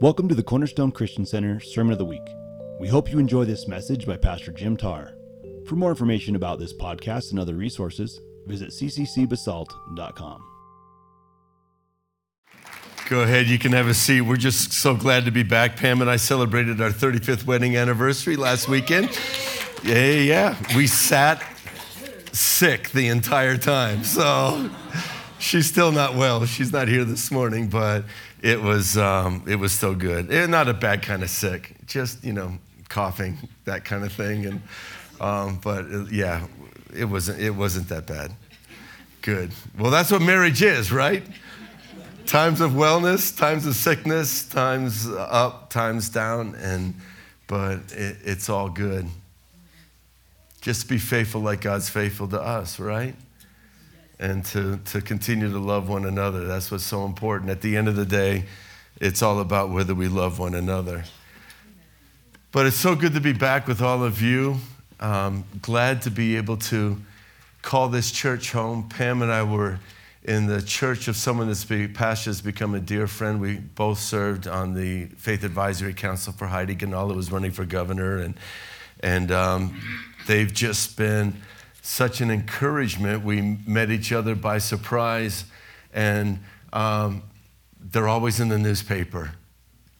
Welcome to the Cornerstone Christian Center Sermon of the Week. We hope you enjoy this message by Pastor Jim Tarr. For more information about this podcast and other resources, visit cccbasalt.com. Go ahead, you can have a seat. We're just so glad to be back. Pam and I celebrated our 35th wedding anniversary last weekend. Yeah, yeah. We sat sick the entire time. So she's still not well. She's not here this morning, but it was, um, it was still good. It, not a bad kind of sick, just, you know, coughing, that kind of thing. And, um, but uh, yeah, it wasn't, it wasn't that bad. Good. Well, that's what marriage is, right? Times of wellness, times of sickness, times up, times down, and but it, it's all good. Just be faithful like God's faithful to us, right? And to, to continue to love one another. That's what's so important. At the end of the day, it's all about whether we love one another. But it's so good to be back with all of you. Um, glad to be able to call this church home. Pam and I were in the church of someone that's pastor has become a dear friend. We both served on the Faith Advisory Council for Heidi Ganahl, was running for governor, and and um, they've just been such an encouragement. We met each other by surprise, and um, they're always in the newspaper.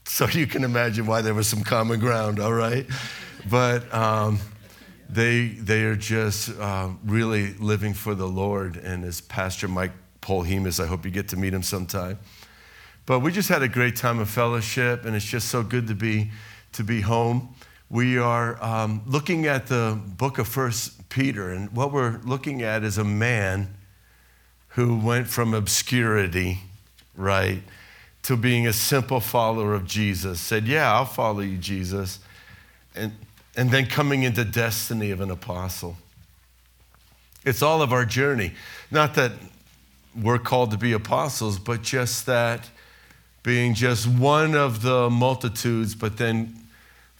So you can imagine why there was some common ground, all right? But um, they, they are just uh, really living for the Lord. And as Pastor Mike Polhemus, I hope you get to meet him sometime. But we just had a great time of fellowship, and it's just so good to be, to be home. We are um, looking at the book of First Peter, and what we're looking at is a man who went from obscurity, right, to being a simple follower of Jesus. Said, "Yeah, I'll follow you, Jesus," and and then coming into destiny of an apostle. It's all of our journey. Not that we're called to be apostles, but just that being just one of the multitudes, but then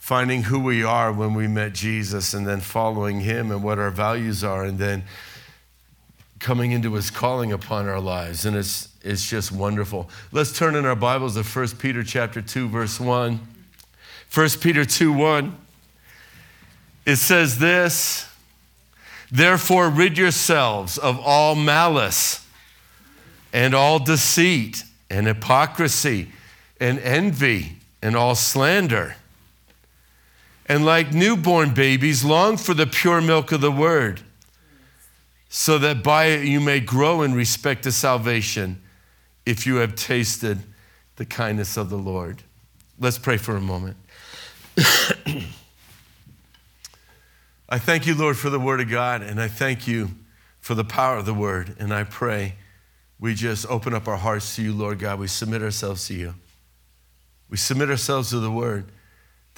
finding who we are when we met Jesus and then following him and what our values are and then coming into his calling upon our lives. And it's, it's just wonderful. Let's turn in our Bibles to 1 Peter chapter 2, verse 1. 1 Peter 2, 1. It says this, therefore rid yourselves of all malice and all deceit and hypocrisy and envy and all slander. And like newborn babies, long for the pure milk of the word, so that by it you may grow in respect to salvation if you have tasted the kindness of the Lord. Let's pray for a moment. I thank you, Lord, for the word of God, and I thank you for the power of the word, and I pray we just open up our hearts to you, Lord God. We submit ourselves to you. We submit ourselves to the word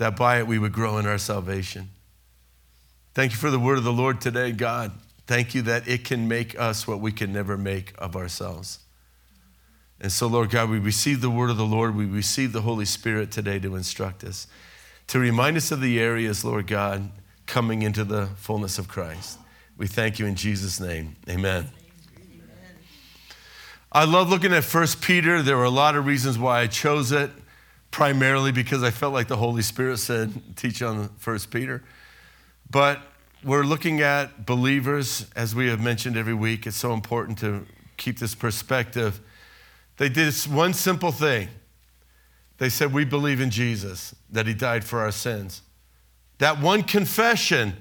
that by it we would grow in our salvation. Thank you for the word of the Lord today, God. Thank you that it can make us what we can never make of ourselves. And so, Lord God, we receive the word of the Lord. We receive the Holy Spirit today to instruct us, to remind us of the areas, Lord God, coming into the fullness of Christ. We thank you in Jesus' name. Amen. I love looking at 1 Peter. There were a lot of reasons why I chose it, primarily because I felt like the Holy Spirit said, teach on 1 Peter. But we're looking at believers, as we have mentioned every week. It's so important to keep this perspective. They did this one simple thing. They said, We believe in Jesus, that he died for our sins. That one confession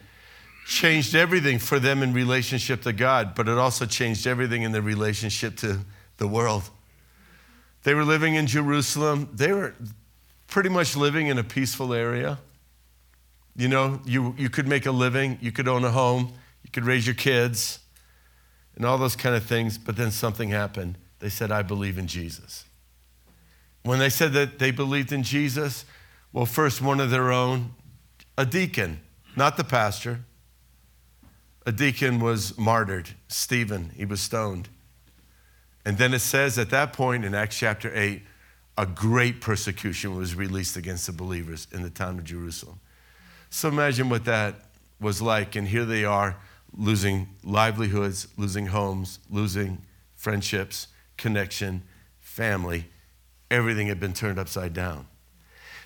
changed everything for them in relationship to God, but it also changed everything in their relationship to the world. They were living in Jerusalem. They were pretty much living in a peaceful area. You know, you, you could make a living, you could own a home, you could raise your kids, and all those kind of things, but then something happened. They said, I believe in Jesus. When they said that they believed in Jesus, well, first, one of their own, a deacon, not the pastor, a deacon was martyred, Stephen, he was stoned. And then it says at that point in Acts chapter 8, a great persecution was released against the believers in the town of Jerusalem. So imagine what that was like. And here they are losing livelihoods, losing homes, losing friendships, connection, family. Everything had been turned upside down.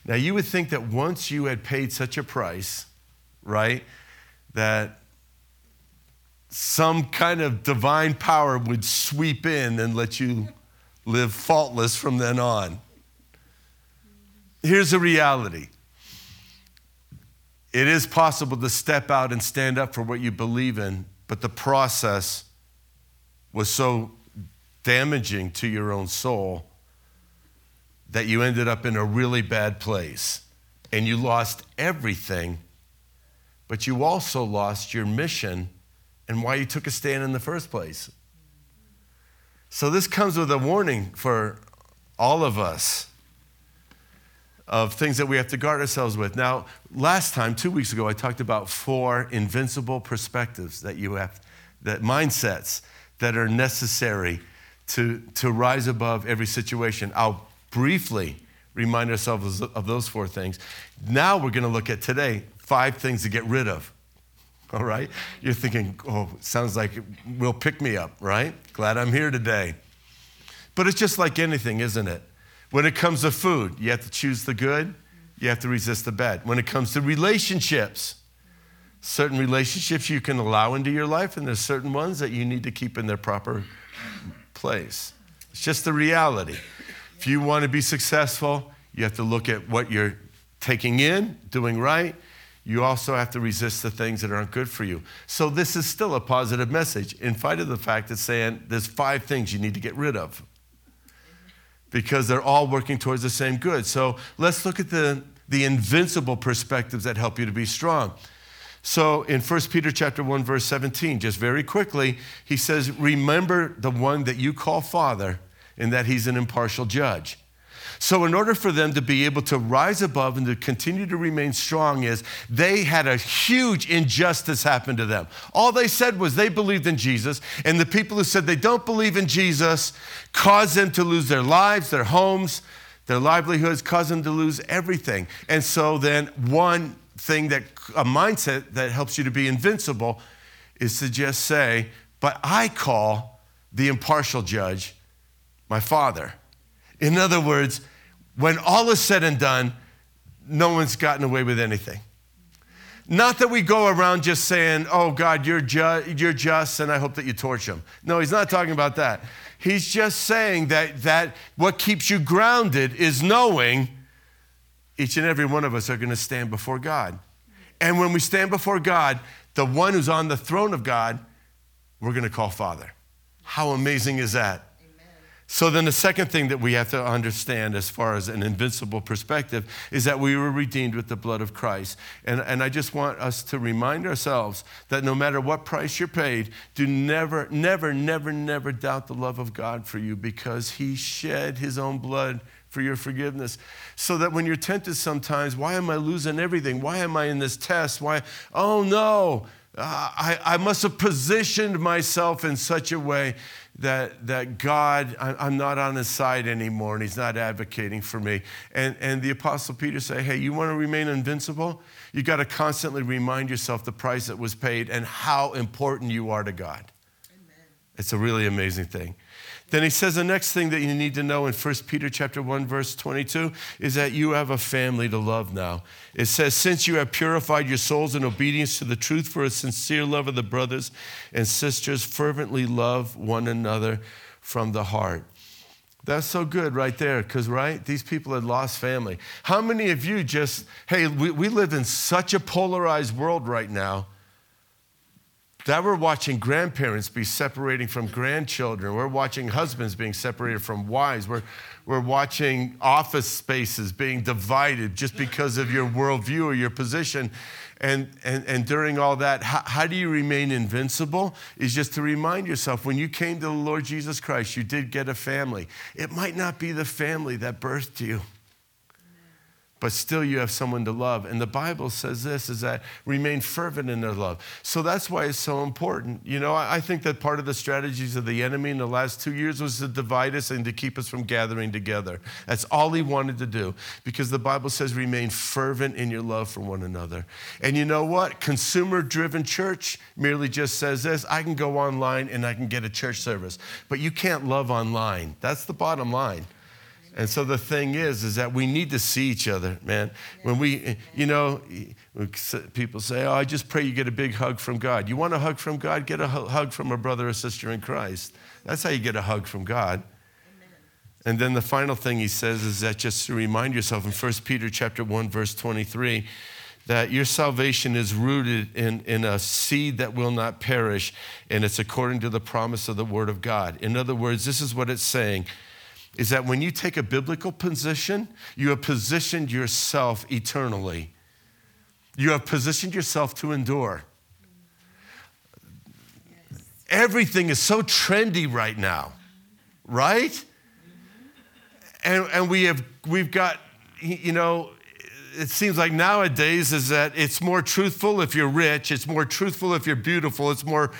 Now, you would think that once you had paid such a price, right, that some kind of divine power would sweep in and let you live faultless from then on. Here's the reality it is possible to step out and stand up for what you believe in, but the process was so damaging to your own soul that you ended up in a really bad place and you lost everything, but you also lost your mission and why you took a stand in the first place. So, this comes with a warning for all of us of things that we have to guard ourselves with. Now, last time, two weeks ago, I talked about four invincible perspectives that you have, that mindsets that are necessary to, to rise above every situation. I'll briefly remind ourselves of those four things. Now we're going to look at today five things to get rid of. All right? You're thinking, oh, sounds like will pick me up, right? Glad I'm here today. But it's just like anything, isn't it? When it comes to food, you have to choose the good, you have to resist the bad. When it comes to relationships, certain relationships you can allow into your life, and there's certain ones that you need to keep in their proper place. It's just the reality. If you want to be successful, you have to look at what you're taking in, doing right. You also have to resist the things that aren't good for you. So, this is still a positive message, in spite of the fact that saying there's five things you need to get rid of because they're all working towards the same good. So let's look at the, the invincible perspectives that help you to be strong. So in 1 Peter chapter 1 verse 17, just very quickly, he says, "Remember the one that you call father, and that he's an impartial judge." So, in order for them to be able to rise above and to continue to remain strong, is they had a huge injustice happen to them. All they said was they believed in Jesus, and the people who said they don't believe in Jesus caused them to lose their lives, their homes, their livelihoods, caused them to lose everything. And so, then one thing that a mindset that helps you to be invincible is to just say, But I call the impartial judge my father. In other words, when all is said and done, no one's gotten away with anything. Not that we go around just saying, oh God, you're, ju- you're just and I hope that you torch him. No, he's not talking about that. He's just saying that, that what keeps you grounded is knowing each and every one of us are going to stand before God. And when we stand before God, the one who's on the throne of God, we're going to call Father. How amazing is that? So, then the second thing that we have to understand as far as an invincible perspective is that we were redeemed with the blood of Christ. And, and I just want us to remind ourselves that no matter what price you're paid, do never, never, never, never doubt the love of God for you because He shed His own blood for your forgiveness. So that when you're tempted sometimes, why am I losing everything? Why am I in this test? Why? Oh no, uh, I, I must have positioned myself in such a way that, that God, I'm not on his side anymore and he's not advocating for me. And, and the Apostle Peter say, hey, you want to remain invincible? You got to constantly remind yourself the price that was paid and how important you are to God. Amen. It's a really amazing thing. Then he says the next thing that you need to know in 1 Peter chapter 1 verse 22 is that you have a family to love now. It says since you have purified your souls in obedience to the truth for a sincere love of the brothers and sisters fervently love one another from the heart. That's so good right there, because, right, these people had lost family. How many of you just, hey, we, we live in such a polarized world right now that we're watching grandparents be separating from grandchildren. We're watching husbands being separated from wives. We're, we're watching office spaces being divided just because of your worldview or your position. And, and, and during all that, how, how do you remain invincible? Is just to remind yourself when you came to the Lord Jesus Christ, you did get a family. It might not be the family that birthed you but still you have someone to love. And the Bible says this is that remain fervent in their love. So that's why it's so important. You know, I think that part of the strategies of the enemy in the last two years was to divide us and to keep us from gathering together. That's all he wanted to do because the Bible says remain fervent in your love for one another. And you know what? Consumer driven church merely just says this I can go online and I can get a church service, but you can't love online. That's the bottom line. And so the thing is, is that we need to see each other, man. When we, you know, people say, oh, I just pray you get a big hug from God. You want a hug from God? Get a hug from a brother or sister in Christ. That's how you get a hug from God. And then the final thing he says is that just to remind yourself in 1 Peter chapter 1, verse 23, that your salvation is rooted in, in a seed that will not perish, and it's according to the promise of the word of God. In other words, this is what it's saying is that when you take a biblical position, you have positioned yourself eternally. You have positioned yourself to endure. Everything is so trendy right now, right? And, and we have, we've got, you know, it seems like nowadays is that it's more truthful if you're rich, it's more truthful if you're beautiful, it's more,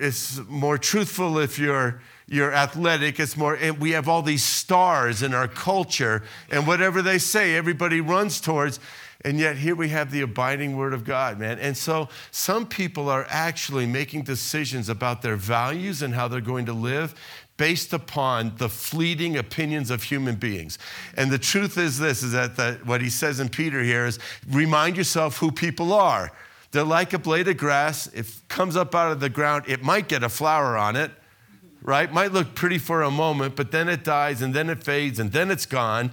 it's more truthful if you're, you're athletic, it's more, we have all these stars in our culture, and whatever they say, everybody runs towards. And yet, here we have the abiding word of God, man. And so, some people are actually making decisions about their values and how they're going to live based upon the fleeting opinions of human beings. And the truth is this is that the, what he says in Peter here is remind yourself who people are. They're like a blade of grass. If it comes up out of the ground, it might get a flower on it, right? Might look pretty for a moment, but then it dies and then it fades and then it's gone.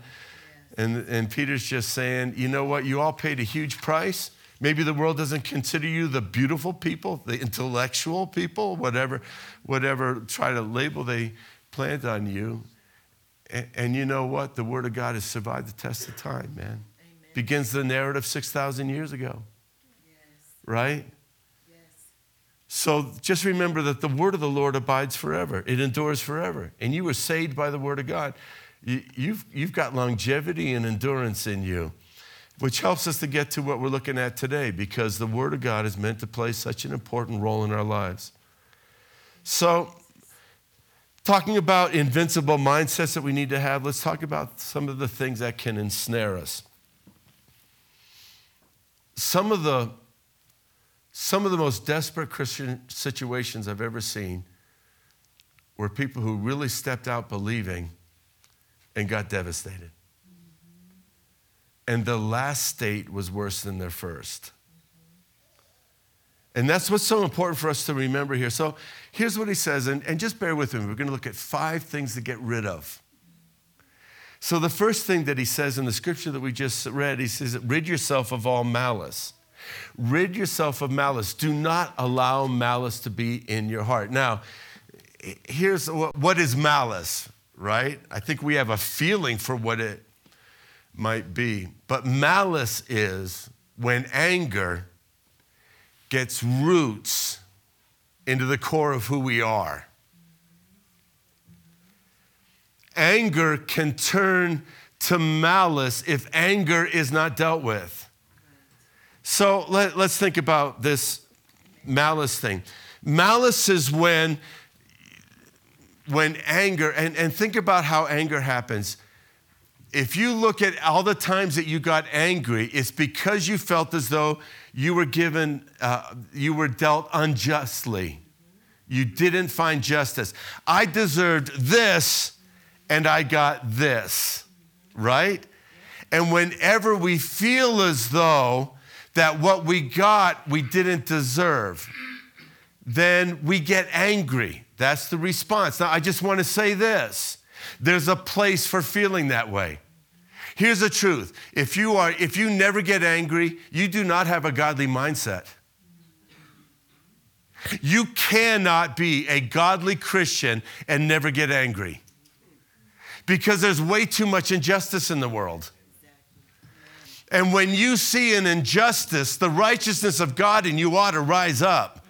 And, and Peter's just saying, you know what? You all paid a huge price. Maybe the world doesn't consider you the beautiful people, the intellectual people, whatever, whatever try to label they plant on you. And, and you know what? The Word of God has survived the test of time, man. Amen. Begins the narrative 6,000 years ago. Yes. Right? So just remember that the word of the Lord abides forever, it endures forever. And you were saved by the word of God. You, you've, you've got longevity and endurance in you, which helps us to get to what we're looking at today because the word of God is meant to play such an important role in our lives. So, talking about invincible mindsets that we need to have, let's talk about some of the things that can ensnare us. Some of the some of the most desperate Christian situations I've ever seen were people who really stepped out believing and got devastated. And the last state was worse than their first. And that's what's so important for us to remember here. So here's what he says, and, and just bear with me. We're going to look at five things to get rid of. So the first thing that he says in the scripture that we just read, he says, rid yourself of all malice. Rid yourself of malice. Do not allow malice to be in your heart. Now, here's what is malice, right? I think we have a feeling for what it might be. But malice is when anger gets roots into the core of who we are. Anger can turn to malice if anger is not dealt with. So let, us think about this malice thing. Malice is when, when anger, and, and think about how anger happens. If you look at all the times that you got angry, it's because you felt as though you were given, uh, you were dealt unjustly. You didn't find justice. I deserved this, and I got this, right? And whenever we feel as though that what we got we didn't deserve, then we get angry. That's the response. Now, I just want to say this there's a place for feeling that way. Here's the truth if you, are, if you never get angry, you do not have a godly mindset. You cannot be a godly Christian and never get angry because there's way too much injustice in the world. And when you see an injustice, the righteousness of God in you ought to rise up.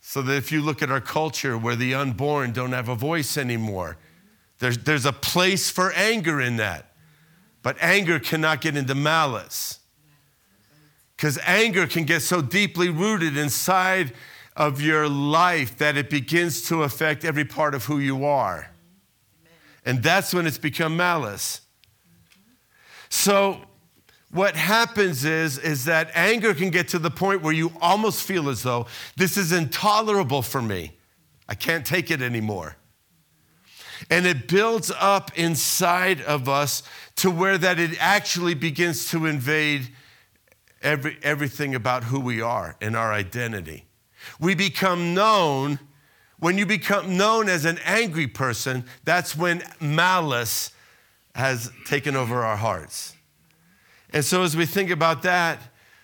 so that if you look at our culture where the unborn don't have a voice anymore, there's, there's a place for anger in that. But anger cannot get into malice. Because anger can get so deeply rooted inside of your life that it begins to affect every part of who you are. And that's when it's become malice. So what happens is, is that anger can get to the point where you almost feel as though this is intolerable for me. I can't take it anymore. And it builds up inside of us to where that it actually begins to invade every, everything about who we are and our identity. We become known. When you become known as an angry person, that's when malice has taken over our hearts. And so, as we think about that,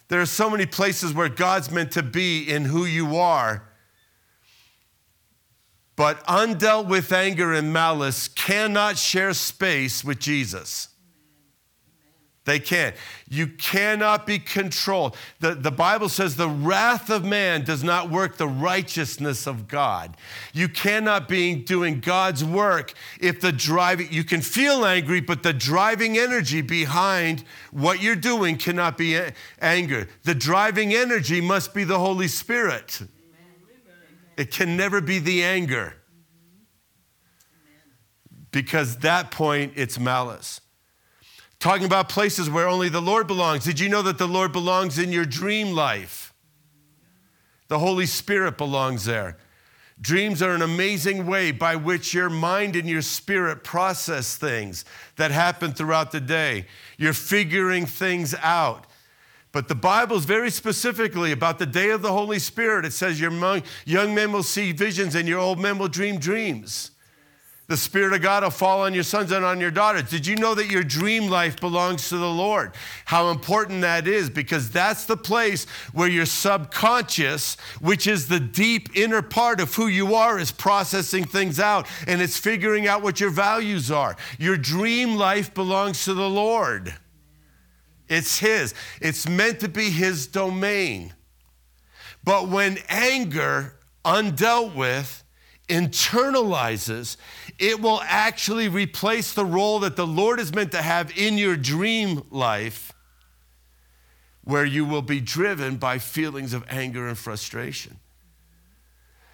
there are so many places where God's meant to be in who you are. But undealt with anger and malice cannot share space with Jesus. They can't. You cannot be controlled. The, the Bible says the wrath of man does not work the righteousness of God. You cannot be doing God's work if the driving, you can feel angry, but the driving energy behind what you're doing cannot be anger. The driving energy must be the Holy Spirit. It can never be the anger. Because that point, it's malice. Talking about places where only the Lord belongs. Did you know that the Lord belongs in your dream life? The Holy Spirit belongs there. Dreams are an amazing way by which your mind and your spirit process things that happen throughout the day. You're figuring things out. But the Bible is very specifically about the day of the Holy Spirit. It says your young men will see visions and your old men will dream dreams. The Spirit of God will fall on your sons and on your daughters. Did you know that your dream life belongs to the Lord? How important that is because that's the place where your subconscious, which is the deep inner part of who you are, is processing things out and it's figuring out what your values are. Your dream life belongs to the Lord. It's His, it's meant to be His domain. But when anger, undealt with, internalizes, it will actually replace the role that the Lord is meant to have in your dream life, where you will be driven by feelings of anger and frustration.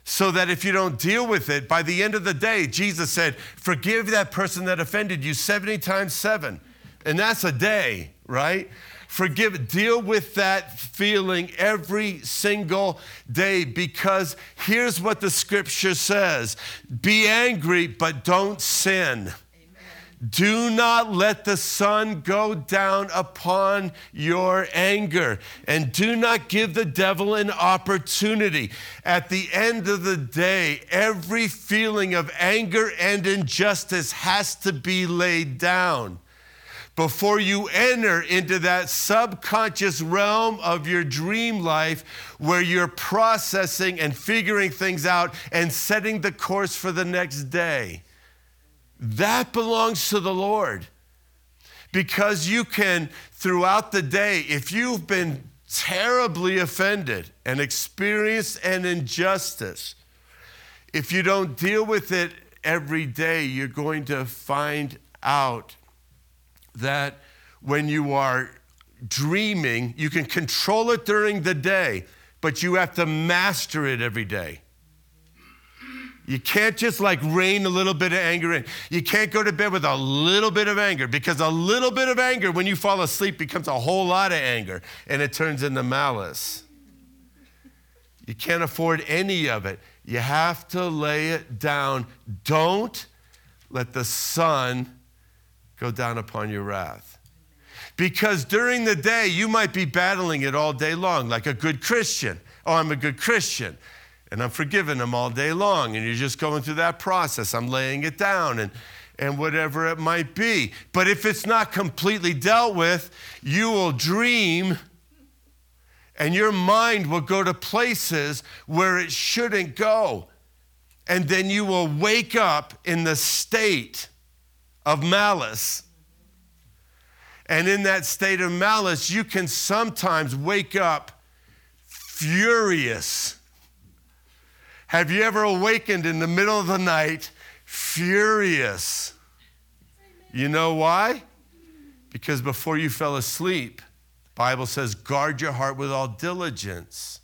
So that if you don't deal with it, by the end of the day, Jesus said, Forgive that person that offended you 70 times seven. And that's a day, right? Forgive, deal with that feeling every single day because here's what the scripture says be angry, but don't sin. Do not let the sun go down upon your anger, and do not give the devil an opportunity. At the end of the day, every feeling of anger and injustice has to be laid down before you enter into that subconscious realm of your dream life where you're processing and figuring things out and setting the course for the next day. That belongs to the Lord. Because you can, throughout the day, if you've been terribly offended and experienced an injustice, if you don't deal with it every day, you're going to find out that when you are dreaming, you can control it during the day, but you have to master it every day. You can't just like rein a little bit of anger in. You can't go to bed with a little bit of anger because a little bit of anger, when you fall asleep, becomes a whole lot of anger and it turns into malice. You can't afford any of it. You have to lay it down. Don't let the sun go down upon your wrath. Because during the day, you might be battling it all day long, like a good Christian. Oh, I'm a good Christian, and I'm forgiving them all day long. And you're just going through that process. I'm laying it down and, and whatever it might be. But if it's not completely dealt with, you will dream and your mind will go to places where it shouldn't go. And then you will wake up in the state of malice. And in that state of malice, you can sometimes wake up furious. Have you ever awakened in the middle of the night furious? You know why? Because before you fell asleep, the Bible says guard your heart with all diligence.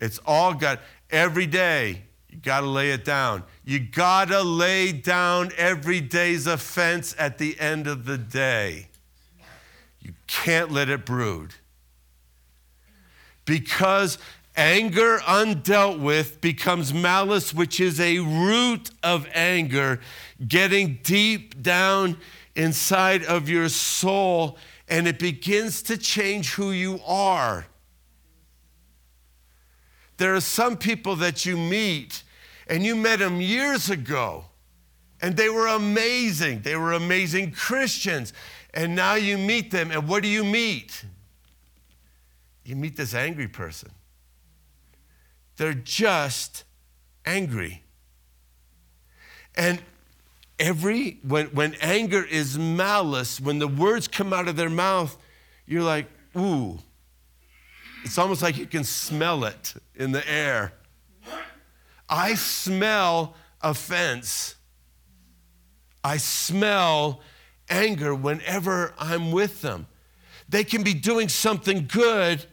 It's all got every day you got to lay it down. You got to lay down every day's offense at the end of the day. You can't let it brood. Because Anger undealt with becomes malice, which is a root of anger, getting deep down inside of your soul, and it begins to change who you are. There are some people that you meet, and you met them years ago, and they were amazing. They were amazing Christians. And now you meet them, and what do you meet? You meet this angry person. They're just angry. And every, when, when anger is malice, when the words come out of their mouth, you're like, ooh. It's almost like you can smell it in the air. I smell offense. I smell anger whenever I'm with them. They can be doing something good,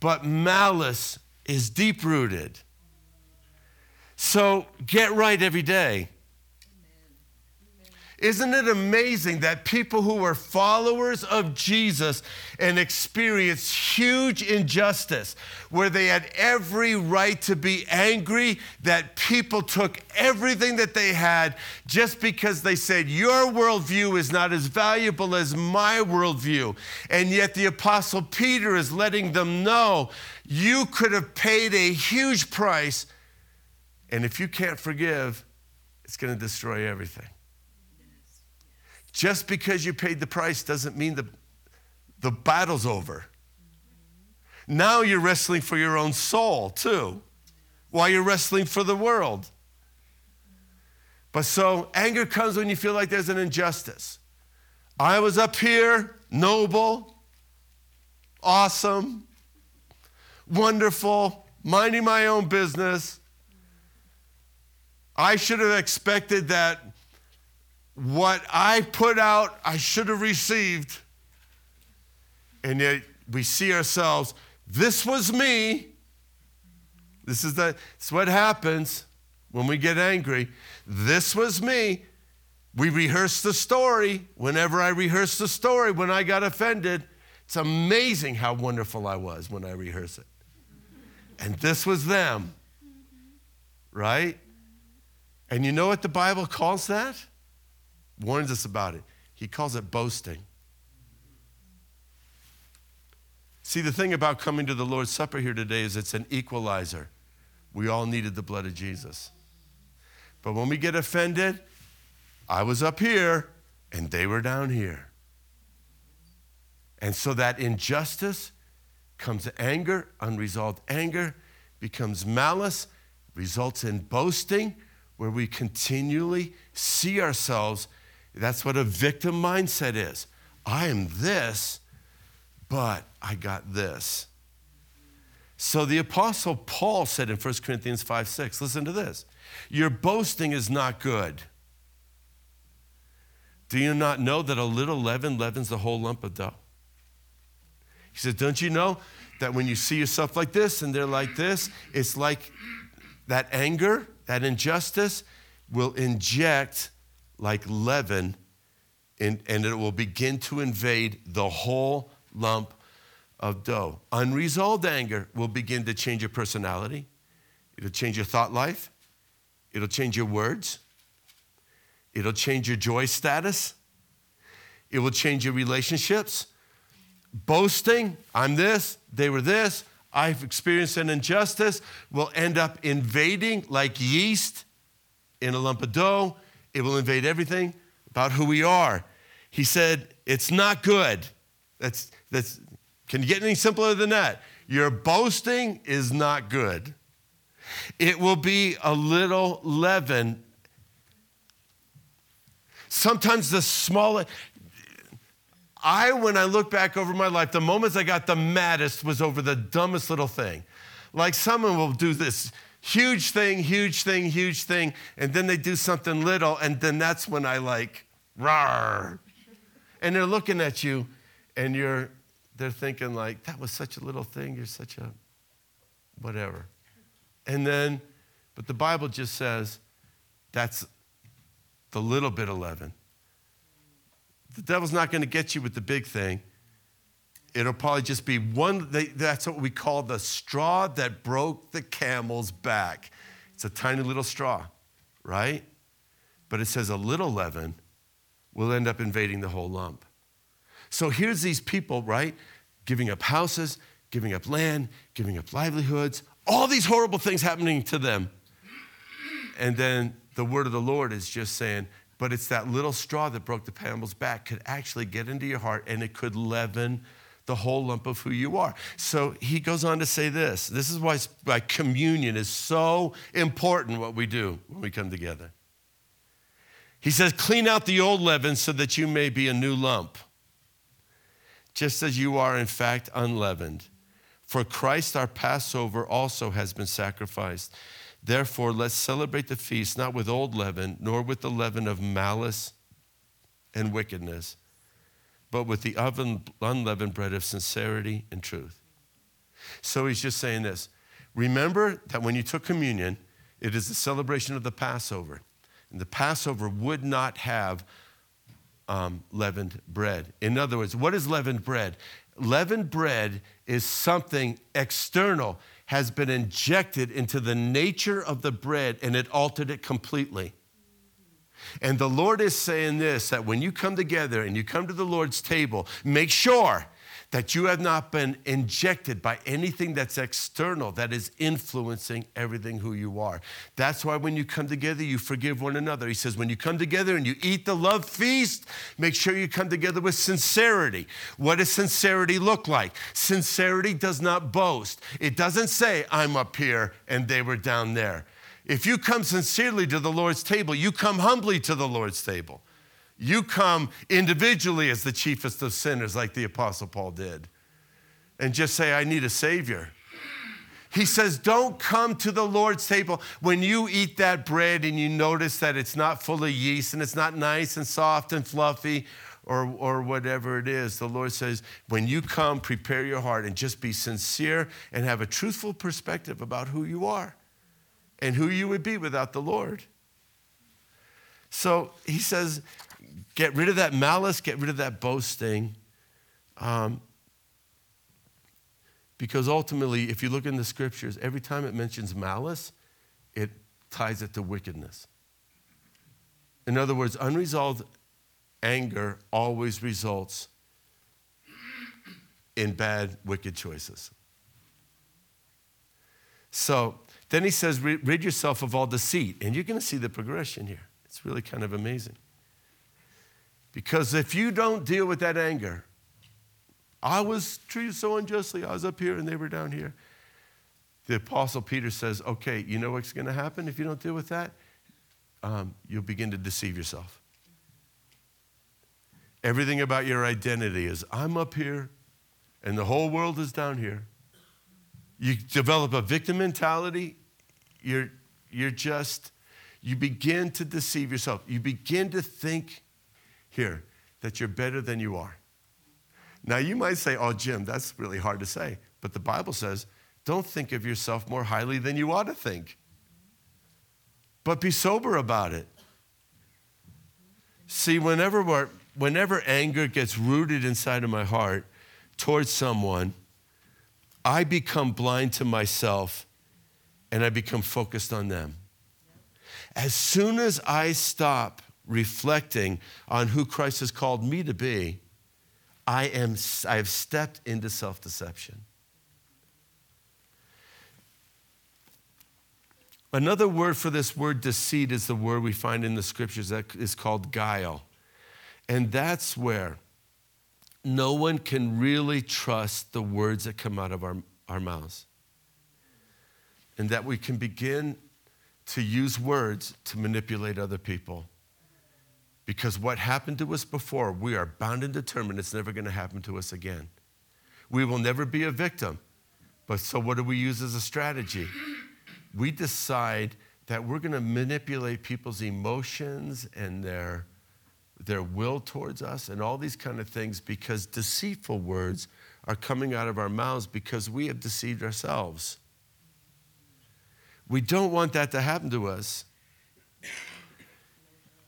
but malice is deep rooted. So get right every day. Isn't it amazing that people who were followers of Jesus and experienced huge injustice, where they had every right to be angry, that people took everything that they had just because they said, Your worldview is not as valuable as my worldview. And yet the Apostle Peter is letting them know you could have paid a huge price, and if you can't forgive, it's going to destroy everything. Just because you paid the price doesn't mean the, the battle's over. Now you're wrestling for your own soul, too, while you're wrestling for the world. But so anger comes when you feel like there's an injustice. I was up here, noble, awesome, wonderful, minding my own business. I should have expected that what I put out, I should have received. And yet we see ourselves, this was me. This is, the, is what happens when we get angry. This was me. We rehearse the story. Whenever I rehearse the story, when I got offended, it's amazing how wonderful I was when I rehearse it. And this was them, right? And you know what the Bible calls that? Warns us about it. He calls it boasting. See, the thing about coming to the Lord's Supper here today is it's an equalizer. We all needed the blood of Jesus. But when we get offended, I was up here and they were down here. And so that injustice comes anger, unresolved anger becomes malice, results in boasting, where we continually see ourselves that's what a victim mindset is. I am this, but I got this. So the Apostle Paul said in 1 Corinthians 5 6, listen to this. Your boasting is not good. Do you not know that a little leaven leavens the whole lump of dough? He said, Don't you know that when you see yourself like this and they're like this, it's like that anger, that injustice will inject like leaven, and, and it will begin to invade the whole lump of dough. Unresolved anger will begin to change your personality, it'll change your thought life, it'll change your words, it'll change your joy status, it will change your relationships. Boasting, I'm this, they were this, I've experienced an injustice, will end up invading like yeast in a lump of dough it will invade everything about who we are. He said, It's not good. That's, that's, can you get any simpler than that? Your boasting is not good. It will be a little leaven. Sometimes the smallest, I, when I look back over my life, the moments I got the maddest was over the dumbest little thing. Like someone will do this huge thing, huge thing, huge thing, and then they do something little, and then that's when I like, rawr. And they're looking at you, and you're, they're thinking like, that was such a little thing, you're such a whatever. And then, but the Bible just says that's the little bit of leaven. The devil's not going to get you with the big thing. It'll probably just be one, they, that's what we call the straw that broke the camel's back. It's a tiny little straw, right? But it says a little leaven will end up invading the whole lump. So here's these people, right? Giving up houses, giving up land, giving up livelihoods, all these horrible things happening to them. And then the word of the Lord is just saying, but it's that little straw that broke the camel's back could actually get into your heart and it could leaven the whole lump of who you are. So he goes on to say this. This is why, why communion is so important, what we do when we come together. He says, Clean out the old leaven so that you may be a new lump, just as you are, in fact, unleavened. For Christ, our Passover, also has been sacrificed. Therefore, let's celebrate the feast not with old leaven, nor with the leaven of malice and wickedness, but with the oven, unleavened bread of sincerity and truth. So he's just saying this Remember that when you took communion, it is the celebration of the Passover. And the Passover would not have um, leavened bread. In other words, what is leavened bread? Leavened bread is something external, has been injected into the nature of the bread, and it altered it completely. And the Lord is saying this that when you come together and you come to the Lord's table, make sure that you have not been injected by anything that's external that is influencing everything who you are. That's why when you come together, you forgive one another. He says, when you come together and you eat the love feast, make sure you come together with sincerity. What does sincerity look like? Sincerity does not boast, it doesn't say, I'm up here and they were down there. If you come sincerely to the Lord's table, you come humbly to the Lord's table. You come individually as the chiefest of sinners, like the Apostle Paul did, and just say, I need a Savior. He says, Don't come to the Lord's table when you eat that bread and you notice that it's not full of yeast and it's not nice and soft and fluffy or, or whatever it is. The Lord says, When you come, prepare your heart and just be sincere and have a truthful perspective about who you are and who you would be without the Lord. So he says, Get rid of that malice, get rid of that boasting. Um, because ultimately, if you look in the scriptures, every time it mentions malice, it ties it to wickedness. In other words, unresolved anger always results in bad, wicked choices. So then he says, rid yourself of all deceit. And you're going to see the progression here. It's really kind of amazing. Because if you don't deal with that anger, I was treated so unjustly. I was up here and they were down here. The Apostle Peter says, okay, you know what's going to happen if you don't deal with that? Um, you'll begin to deceive yourself. Everything about your identity is I'm up here and the whole world is down here. You develop a victim mentality. You're, you're just, you begin to deceive yourself. You begin to think here that you're better than you are. Now, you might say, oh, Jim, that's really hard to say. But the Bible says, don't think of yourself more highly than you ought to think. But be sober about it. See, whenever, whenever anger gets rooted inside of my heart towards someone, I become blind to myself and I become focused on them. As soon as I stop reflecting on who Christ has called me to be, I, am, I have stepped into self deception. Another word for this word deceit is the word we find in the scriptures that is called guile. And that's where no one can really trust the words that come out of our, our mouths. And that we can begin to use words to manipulate other people. Because what happened to us before, we are bound and determined it's never going to happen to us again. We will never be a victim. But so, what do we use as a strategy? We decide that we're going to manipulate people's emotions and their, their will towards us and all these kind of things because deceitful words are coming out of our mouths because we have deceived ourselves. We don't want that to happen to us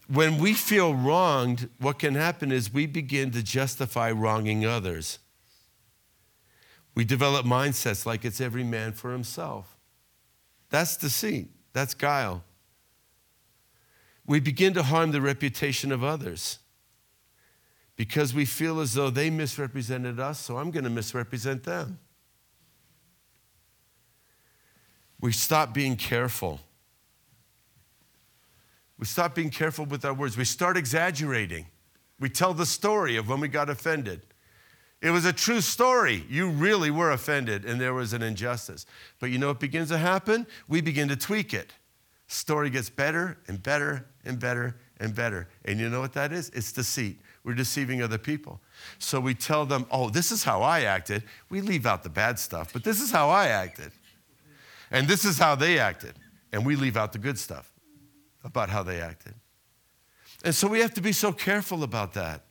when we feel wronged, what can happen is we begin to justify wronging others. We develop mindsets like it's every man for himself. That's deceit, that's guile. We begin to harm the reputation of others because we feel as though they misrepresented us, so I'm going to misrepresent them. We stop being careful. We stop being careful with our words. We start exaggerating. We tell the story of when we got offended. It was a true story. You really were offended and there was an injustice. But you know what begins to happen? We begin to tweak it. Story gets better and better and better and better. And you know what that is? It's deceit. We're deceiving other people. So we tell them, oh, this is how I acted. We leave out the bad stuff, but this is how I acted. And this is how they acted. And we leave out the good stuff about how they acted. And so we have to be so careful about that.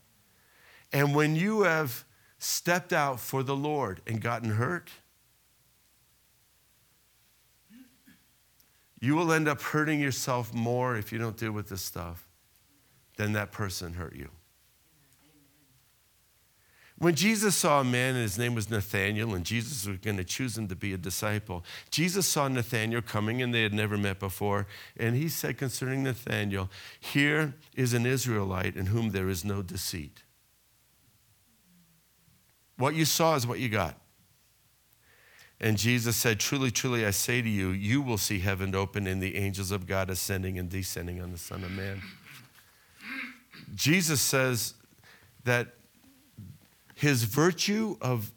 And when you have stepped out for the Lord and gotten hurt, you will end up hurting yourself more if you don't deal with this stuff than that person hurt you. When Jesus saw a man and his name was Nathanael, and Jesus was going to choose him to be a disciple, Jesus saw Nathanael coming and they had never met before. And he said concerning Nathanael, Here is an Israelite in whom there is no deceit. What you saw is what you got. And Jesus said, Truly, truly, I say to you, you will see heaven open and the angels of God ascending and descending on the Son of Man. Jesus says that his virtue of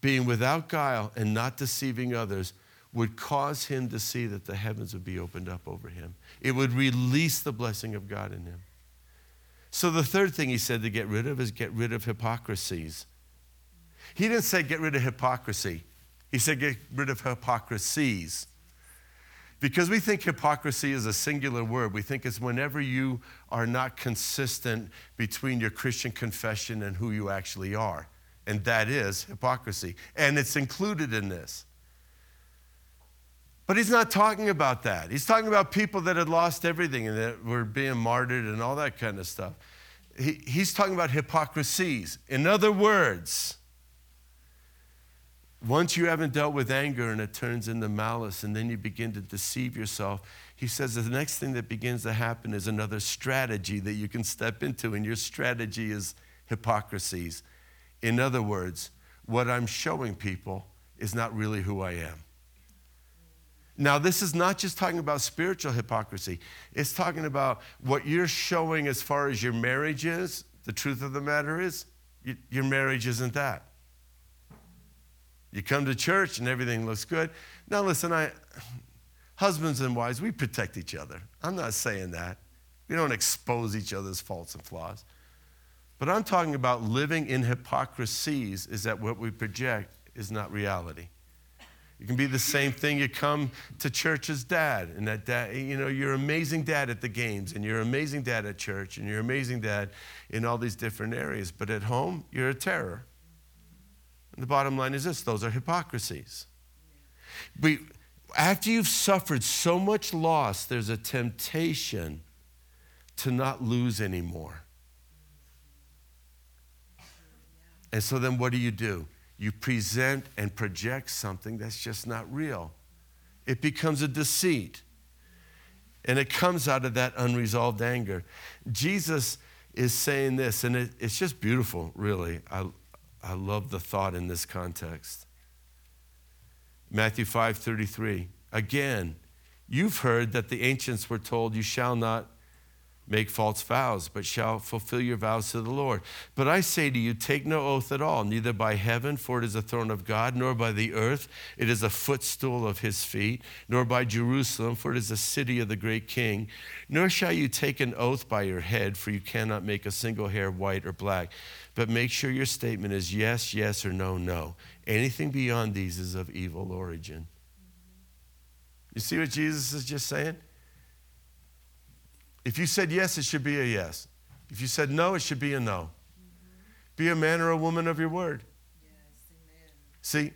being without guile and not deceiving others would cause him to see that the heavens would be opened up over him. It would release the blessing of God in him. So, the third thing he said to get rid of is get rid of hypocrisies. He didn't say get rid of hypocrisy, he said get rid of hypocrisies. Because we think hypocrisy is a singular word. We think it's whenever you are not consistent between your Christian confession and who you actually are. And that is hypocrisy. And it's included in this. But he's not talking about that. He's talking about people that had lost everything and that were being martyred and all that kind of stuff. He, he's talking about hypocrisies. In other words, once you haven't dealt with anger and it turns into malice and then you begin to deceive yourself, he says the next thing that begins to happen is another strategy that you can step into, and your strategy is hypocrisies. In other words, what I'm showing people is not really who I am. Now, this is not just talking about spiritual hypocrisy, it's talking about what you're showing as far as your marriage is. The truth of the matter is, your marriage isn't that. You come to church and everything looks good. Now, listen, I, husbands and wives, we protect each other. I'm not saying that. We don't expose each other's faults and flaws. But I'm talking about living in hypocrisies, is that what we project is not reality. You can be the same thing. You come to church as dad, and that dad, you know, you're amazing dad at the games, and you're amazing dad at church, and you're amazing dad in all these different areas. But at home, you're a terror. And the bottom line is this those are hypocrisies. We, after you've suffered so much loss, there's a temptation to not lose anymore. And so then what do you do? You present and project something that's just not real. It becomes a deceit. And it comes out of that unresolved anger. Jesus is saying this, and it, it's just beautiful, really. I, I love the thought in this context. Matthew 5 33. Again, you've heard that the ancients were told, You shall not make false vows, but shall fulfill your vows to the Lord. But I say to you, take no oath at all, neither by heaven, for it is a throne of God, nor by the earth, it is a footstool of his feet, nor by Jerusalem, for it is the city of the great king. Nor shall you take an oath by your head, for you cannot make a single hair white or black. But make sure your statement is yes, yes, or no, no. Anything beyond these is of evil origin. You see what Jesus is just saying? If you said yes, it should be a yes. If you said no, it should be a no. Mm-hmm. Be a man or a woman of your word. Yes, See,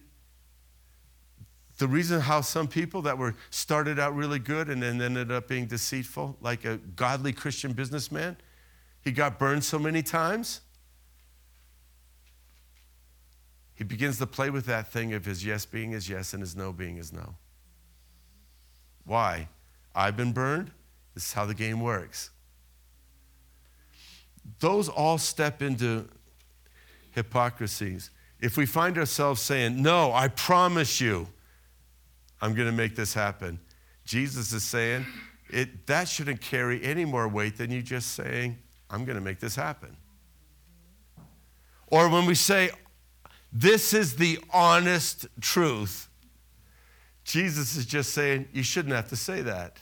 the reason how some people that were started out really good and then ended up being deceitful, like a godly Christian businessman, he got burned so many times he begins to play with that thing of his yes being his yes and his no being his no. Why? I've been burned. This is how the game works. Those all step into hypocrisies. If we find ourselves saying, No, I promise you, I'm going to make this happen, Jesus is saying, it, that shouldn't carry any more weight than you just saying, I'm going to make this happen. Or when we say, this is the honest truth. Jesus is just saying, you shouldn't have to say that.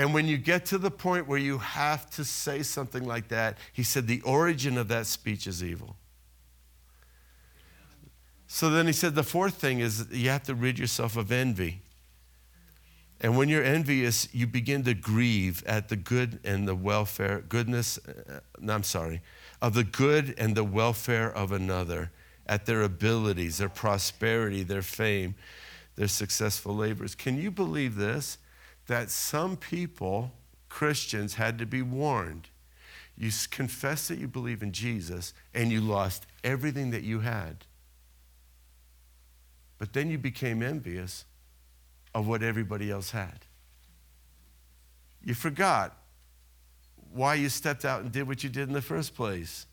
And when you get to the point where you have to say something like that, he said the origin of that speech is evil. So then he said the fourth thing is you have to rid yourself of envy. And when you're envious, you begin to grieve at the good and the welfare, goodness, uh, I'm sorry, of the good and the welfare of another, at their abilities, their prosperity, their fame, their successful labors. Can you believe this? That some people, Christians, had to be warned. You confess that you believe in Jesus and you lost everything that you had. But then you became envious of what everybody else had. You forgot why you stepped out and did what you did in the first place.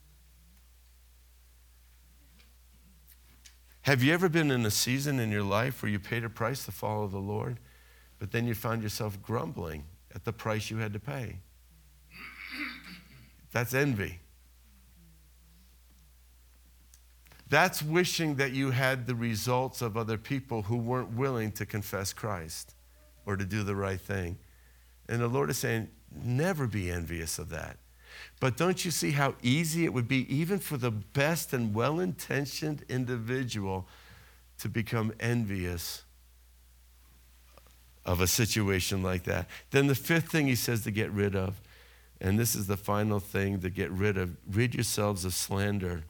Have you ever been in a season in your life where you paid a price to follow the Lord, but then you found yourself grumbling at the price you had to pay? That's envy. That's wishing that you had the results of other people who weren't willing to confess Christ or to do the right thing. And the Lord is saying, never be envious of that. But don't you see how easy it would be, even for the best and well intentioned individual, to become envious of a situation like that? Then the fifth thing he says to get rid of, and this is the final thing to get rid of rid yourselves of slander.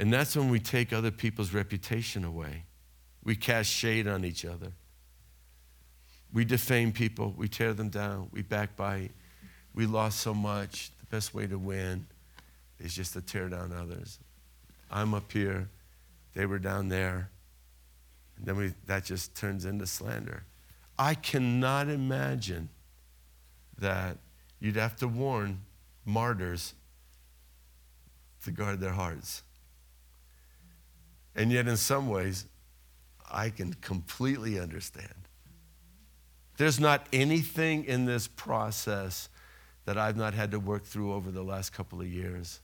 And that's when we take other people's reputation away. We cast shade on each other. We defame people. We tear them down. We backbite. We lost so much. The best way to win is just to tear down others. I'm up here. They were down there. And then we, that just turns into slander. I cannot imagine that you'd have to warn martyrs to guard their hearts. And yet, in some ways, I can completely understand. There's not anything in this process that I've not had to work through over the last couple of years.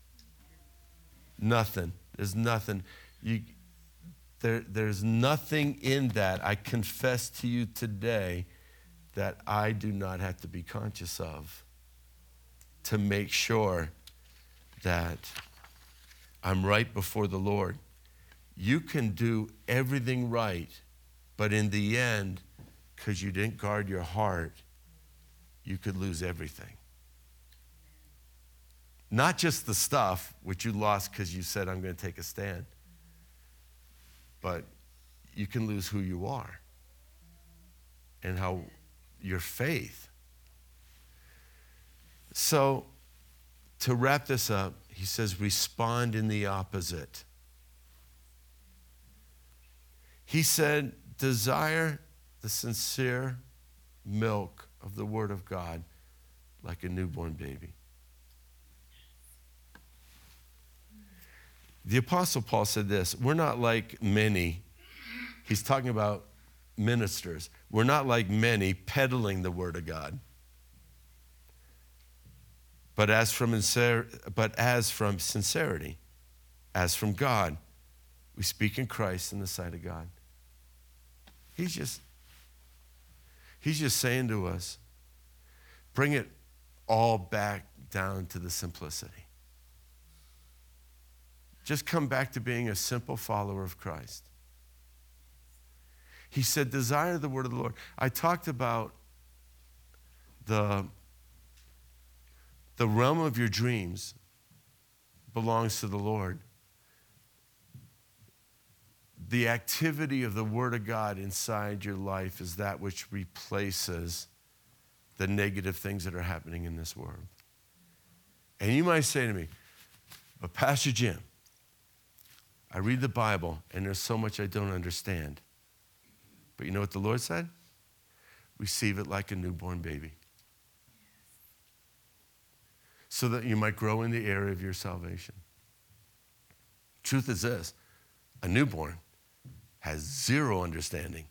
Nothing. There's nothing. You, there, there's nothing in that I confess to you today that I do not have to be conscious of to make sure that I'm right before the Lord you can do everything right, but in the end, because you didn't guard your heart, you could lose everything. Not just the stuff, which you lost because you said, I'm going to take a stand, but you can lose who you are and how your faith. So, to wrap this up, he says, respond in the opposite. He said, Desire the sincere milk of the Word of God like a newborn baby. The Apostle Paul said this We're not like many, he's talking about ministers. We're not like many peddling the Word of God. But as from, but as from sincerity, as from God, we speak in Christ in the sight of God. He's just, he's just saying to us, bring it all back down to the simplicity. Just come back to being a simple follower of Christ. He said, Desire the word of the Lord. I talked about the, the realm of your dreams belongs to the Lord the activity of the Word of God inside your life is that which replaces the negative things that are happening in this world. And you might say to me, But, Pastor Jim, I read the Bible and there's so much I don't understand. But you know what the Lord said? Receive it like a newborn baby. So that you might grow in the area of your salvation. Truth is this a newborn has zero understanding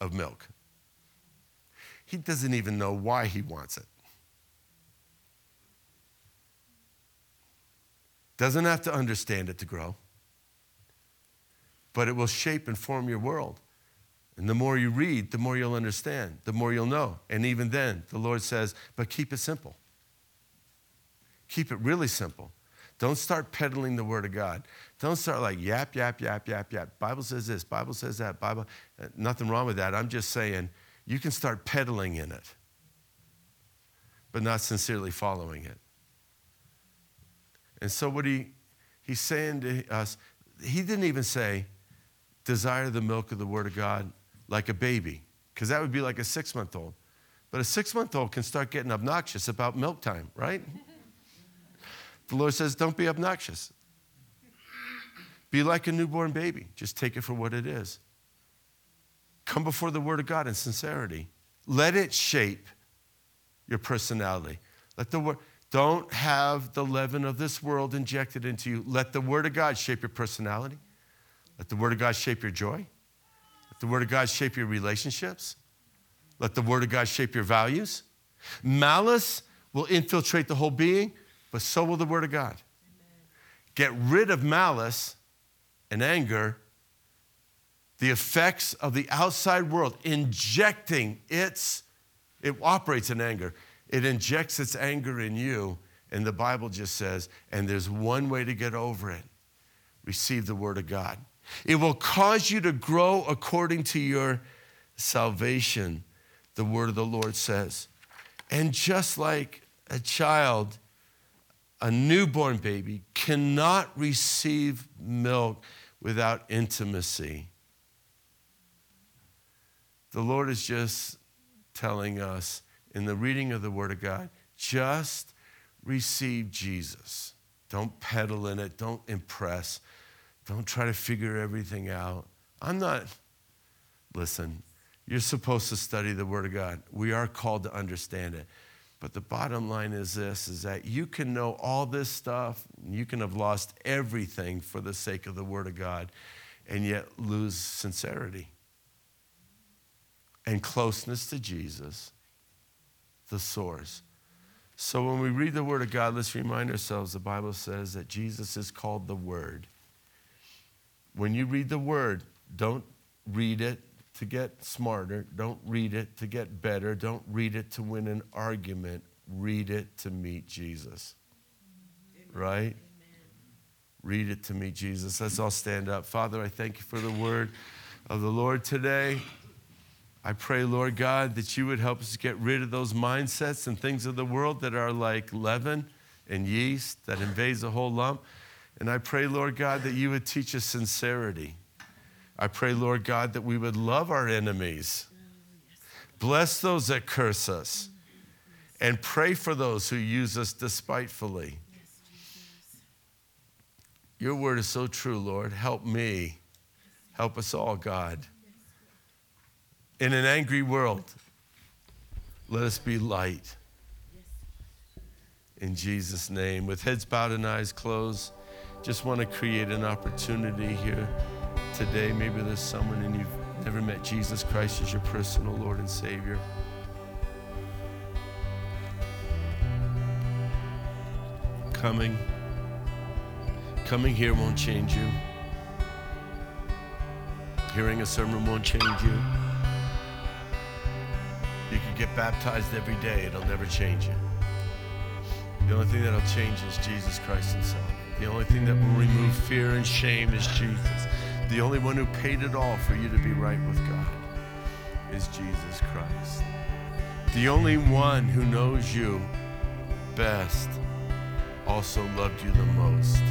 of milk. He doesn't even know why he wants it. Doesn't have to understand it to grow, but it will shape and form your world. And the more you read, the more you'll understand, the more you'll know. And even then, the Lord says, but keep it simple. Keep it really simple. Don't start peddling the word of God. Don't start like yap, yap, yap, yap, yap. Bible says this, Bible says that, Bible. Uh, nothing wrong with that. I'm just saying you can start peddling in it, but not sincerely following it. And so what he he's saying to us, he didn't even say, desire the milk of the word of God like a baby, because that would be like a six month old. But a six month old can start getting obnoxious about milk time, right? the Lord says, don't be obnoxious. Be like a newborn baby. Just take it for what it is. Come before the Word of God in sincerity. Let it shape your personality. Let the Word, don't have the leaven of this world injected into you. Let the Word of God shape your personality. Let the Word of God shape your joy. Let the Word of God shape your relationships. Let the Word of God shape your values. Malice will infiltrate the whole being, but so will the Word of God. Amen. Get rid of malice and anger, the effects of the outside world, injecting its, it operates in anger. It injects its anger in you, and the Bible just says, and there's one way to get over it receive the Word of God. It will cause you to grow according to your salvation, the Word of the Lord says. And just like a child, a newborn baby cannot receive milk without intimacy. The Lord is just telling us in the reading of the Word of God just receive Jesus. Don't peddle in it, don't impress, don't try to figure everything out. I'm not, listen, you're supposed to study the Word of God. We are called to understand it. But the bottom line is this is that you can know all this stuff, you can have lost everything for the sake of the Word of God, and yet lose sincerity and closeness to Jesus, the source. So when we read the Word of God, let's remind ourselves the Bible says that Jesus is called the Word. When you read the Word, don't read it to get smarter. Don't read it to get better. Don't read it to win an argument. Read it to meet Jesus. Amen. Right? Amen. Read it to meet Jesus. Let's all stand up. Father, I thank you for the word of the Lord today. I pray, Lord God, that you would help us get rid of those mindsets and things of the world that are like leaven and yeast that invades the whole lump. And I pray, Lord God, that you would teach us sincerity I pray, Lord God, that we would love our enemies, bless those that curse us, and pray for those who use us despitefully. Your word is so true, Lord. Help me. Help us all, God. In an angry world, let us be light. In Jesus' name. With heads bowed and eyes closed, just want to create an opportunity here today. Maybe there's someone and you've never met Jesus Christ as your personal Lord and Savior. Coming, coming here won't change you. Hearing a sermon won't change you. You can get baptized every day, it'll never change you. The only thing that'll change is Jesus Christ Himself. The only thing that will remove fear and shame is Jesus. The only one who paid it all for you to be right with God is Jesus Christ. The only one who knows you best also loved you the most.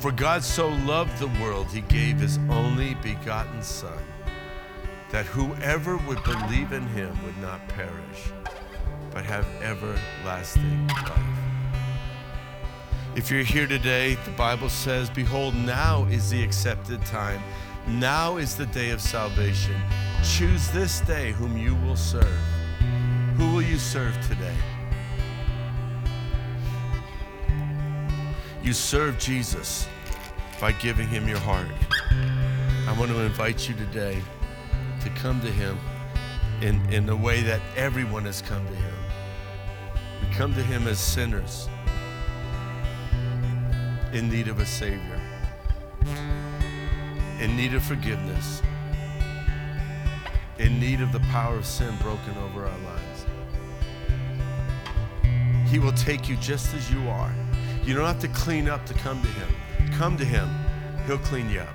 For God so loved the world, he gave his only begotten Son, that whoever would believe in him would not perish, but have everlasting life. If you're here today, the Bible says, Behold, now is the accepted time. Now is the day of salvation. Choose this day whom you will serve. Who will you serve today? You serve Jesus by giving him your heart. I want to invite you today to come to him in, in the way that everyone has come to him. We come to him as sinners in need of a Savior, in need of forgiveness, in need of the power of sin broken over our lives. He will take you just as you are. You don't have to clean up to come to Him. Come to Him, He'll clean you up.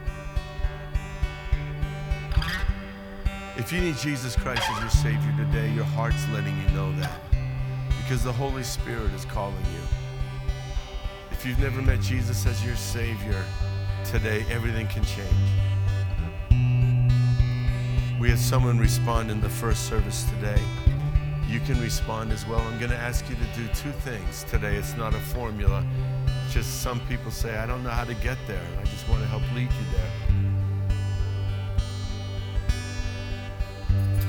If you need Jesus Christ as your Savior today, your heart's letting you know that because the Holy Spirit is calling you. If you've never met Jesus as your Savior, today everything can change. We had someone respond in the first service today. You can respond as well. I'm going to ask you to do two things today. It's not a formula. Just some people say, I don't know how to get there. I just want to help lead you there.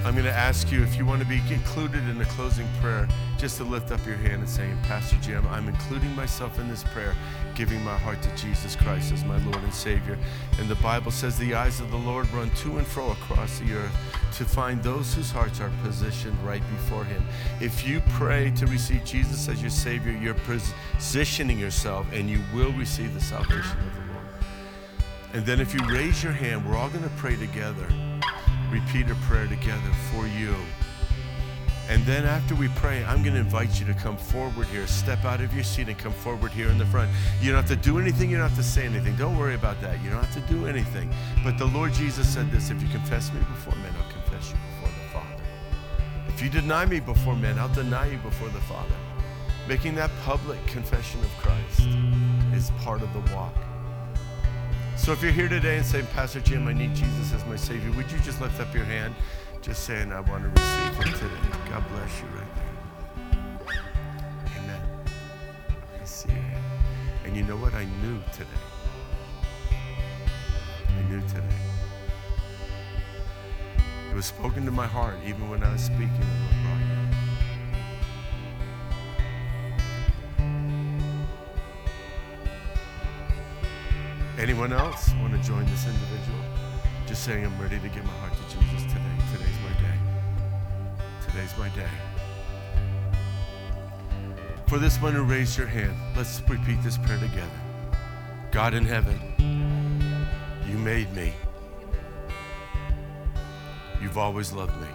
I'm going to ask you if you want to be included in the closing prayer, just to lift up your hand and saying, Pastor Jim, I'm including myself in this prayer, giving my heart to Jesus Christ as my Lord and Savior. And the Bible says the eyes of the Lord run to and fro across the earth to find those whose hearts are positioned right before Him. If you pray to receive Jesus as your Savior, you're positioning yourself and you will receive the salvation of the Lord. And then if you raise your hand, we're all going to pray together repeat a prayer together for you. And then after we pray, I'm going to invite you to come forward here. Step out of your seat and come forward here in the front. You don't have to do anything. You don't have to say anything. Don't worry about that. You don't have to do anything. But the Lord Jesus said this if you confess me before men, I'll confess you before the Father. If you deny me before men, I'll deny you before the Father. Making that public confession of Christ is part of the walk. So if you're here today and saying, Pastor Jim, I need Jesus as my Savior, would you just lift up your hand, just saying, I want to receive Him today? God bless you right there. Amen. I see it. And you know what? I knew today. I knew today. It was spoken to my heart even when I was speaking the Lord brought Anyone else want to join this individual? Just saying, I'm ready to give my heart to Jesus today. Today's my day. Today's my day. For this one who raised your hand, let's repeat this prayer together. God in heaven, you made me. You've always loved me.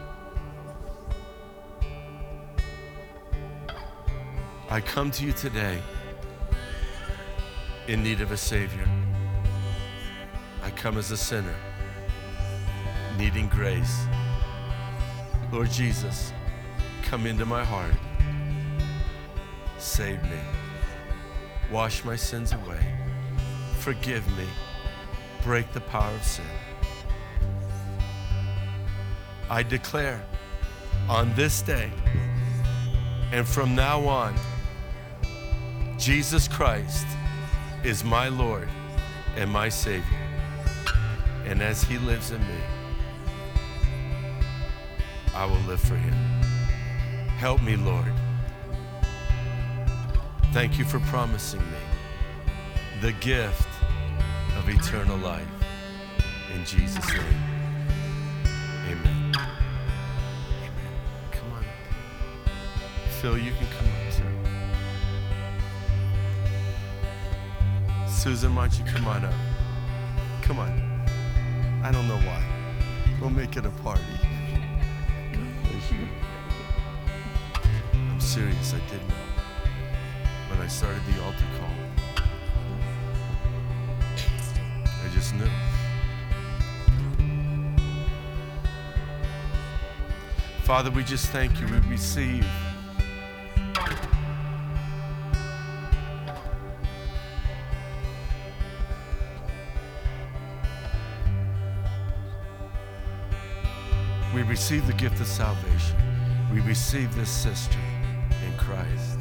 I come to you today in need of a Savior. Come as a sinner, needing grace. Lord Jesus, come into my heart. Save me. Wash my sins away. Forgive me. Break the power of sin. I declare on this day and from now on, Jesus Christ is my Lord and my Savior. And as He lives in me, I will live for Him. Help me, Lord. Thank you for promising me the gift of eternal life. In Jesus' name, amen. Amen. Come on. Phil, you can come up, sir. Susan, why don't you come on up? Come on. I don't know why. We'll make it a party. I'm serious, I did know. When I started the altar call, I just knew. Father, we just thank you. We receive. Receive the gift of salvation. We receive this sister in Christ.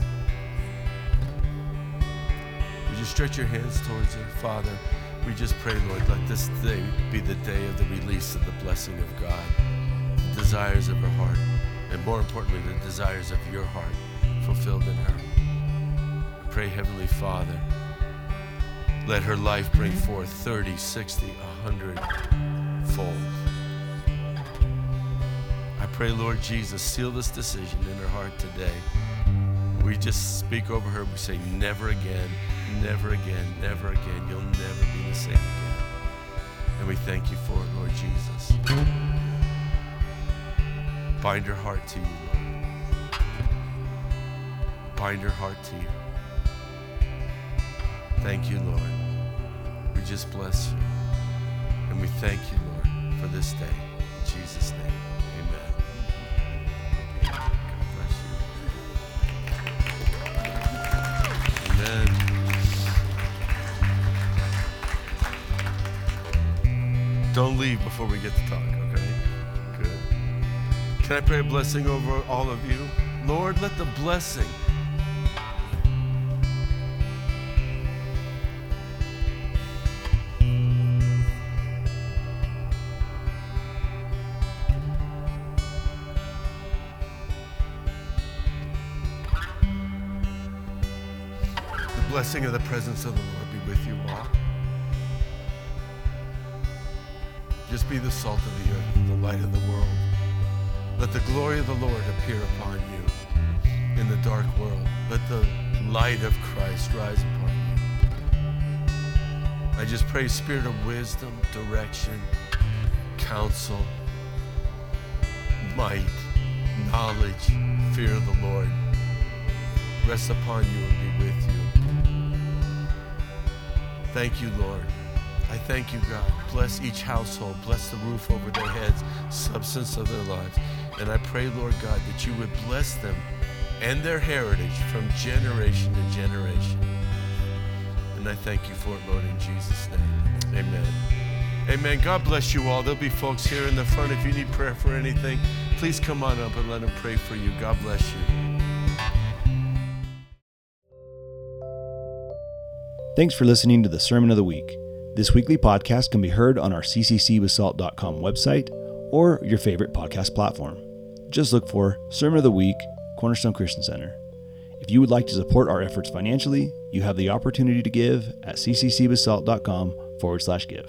Would you stretch your hands towards her, Father? We just pray, Lord, let this day be the day of the release of the blessing of God, the desires of her heart, and more importantly, the desires of your heart fulfilled in her. Pray, Heavenly Father, let her life bring forth 30, 60, 100 fold. Pray, Lord Jesus, seal this decision in her heart today. We just speak over her. We say, never again, never again, never again. You'll never be the same again. And we thank you for it, Lord Jesus. Bind her heart to you, Lord. Bind her heart to you. Thank you, Lord. We just bless you. And we thank you, Lord, for this day. Before we get to talk, okay? Good. Can I pray a blessing over all of you? Lord, let the blessing The blessing of the presence of the Lord be with you all. Just be the salt of the earth, the light of the world. Let the glory of the Lord appear upon you in the dark world. Let the light of Christ rise upon you. I just pray, spirit of wisdom, direction, counsel, might, knowledge, fear of the Lord rest upon you and be with you. Thank you, Lord. I thank you, God. Bless each household. Bless the roof over their heads, substance of their lives. And I pray, Lord God, that you would bless them and their heritage from generation to generation. And I thank you for it, Lord, in Jesus' name. Amen. Amen. God bless you all. There'll be folks here in the front. If you need prayer for anything, please come on up and let them pray for you. God bless you. Thanks for listening to the Sermon of the Week. This weekly podcast can be heard on our cccbasalt.com website or your favorite podcast platform. Just look for Sermon of the Week, Cornerstone Christian Center. If you would like to support our efforts financially, you have the opportunity to give at cccbasalt.com forward slash give.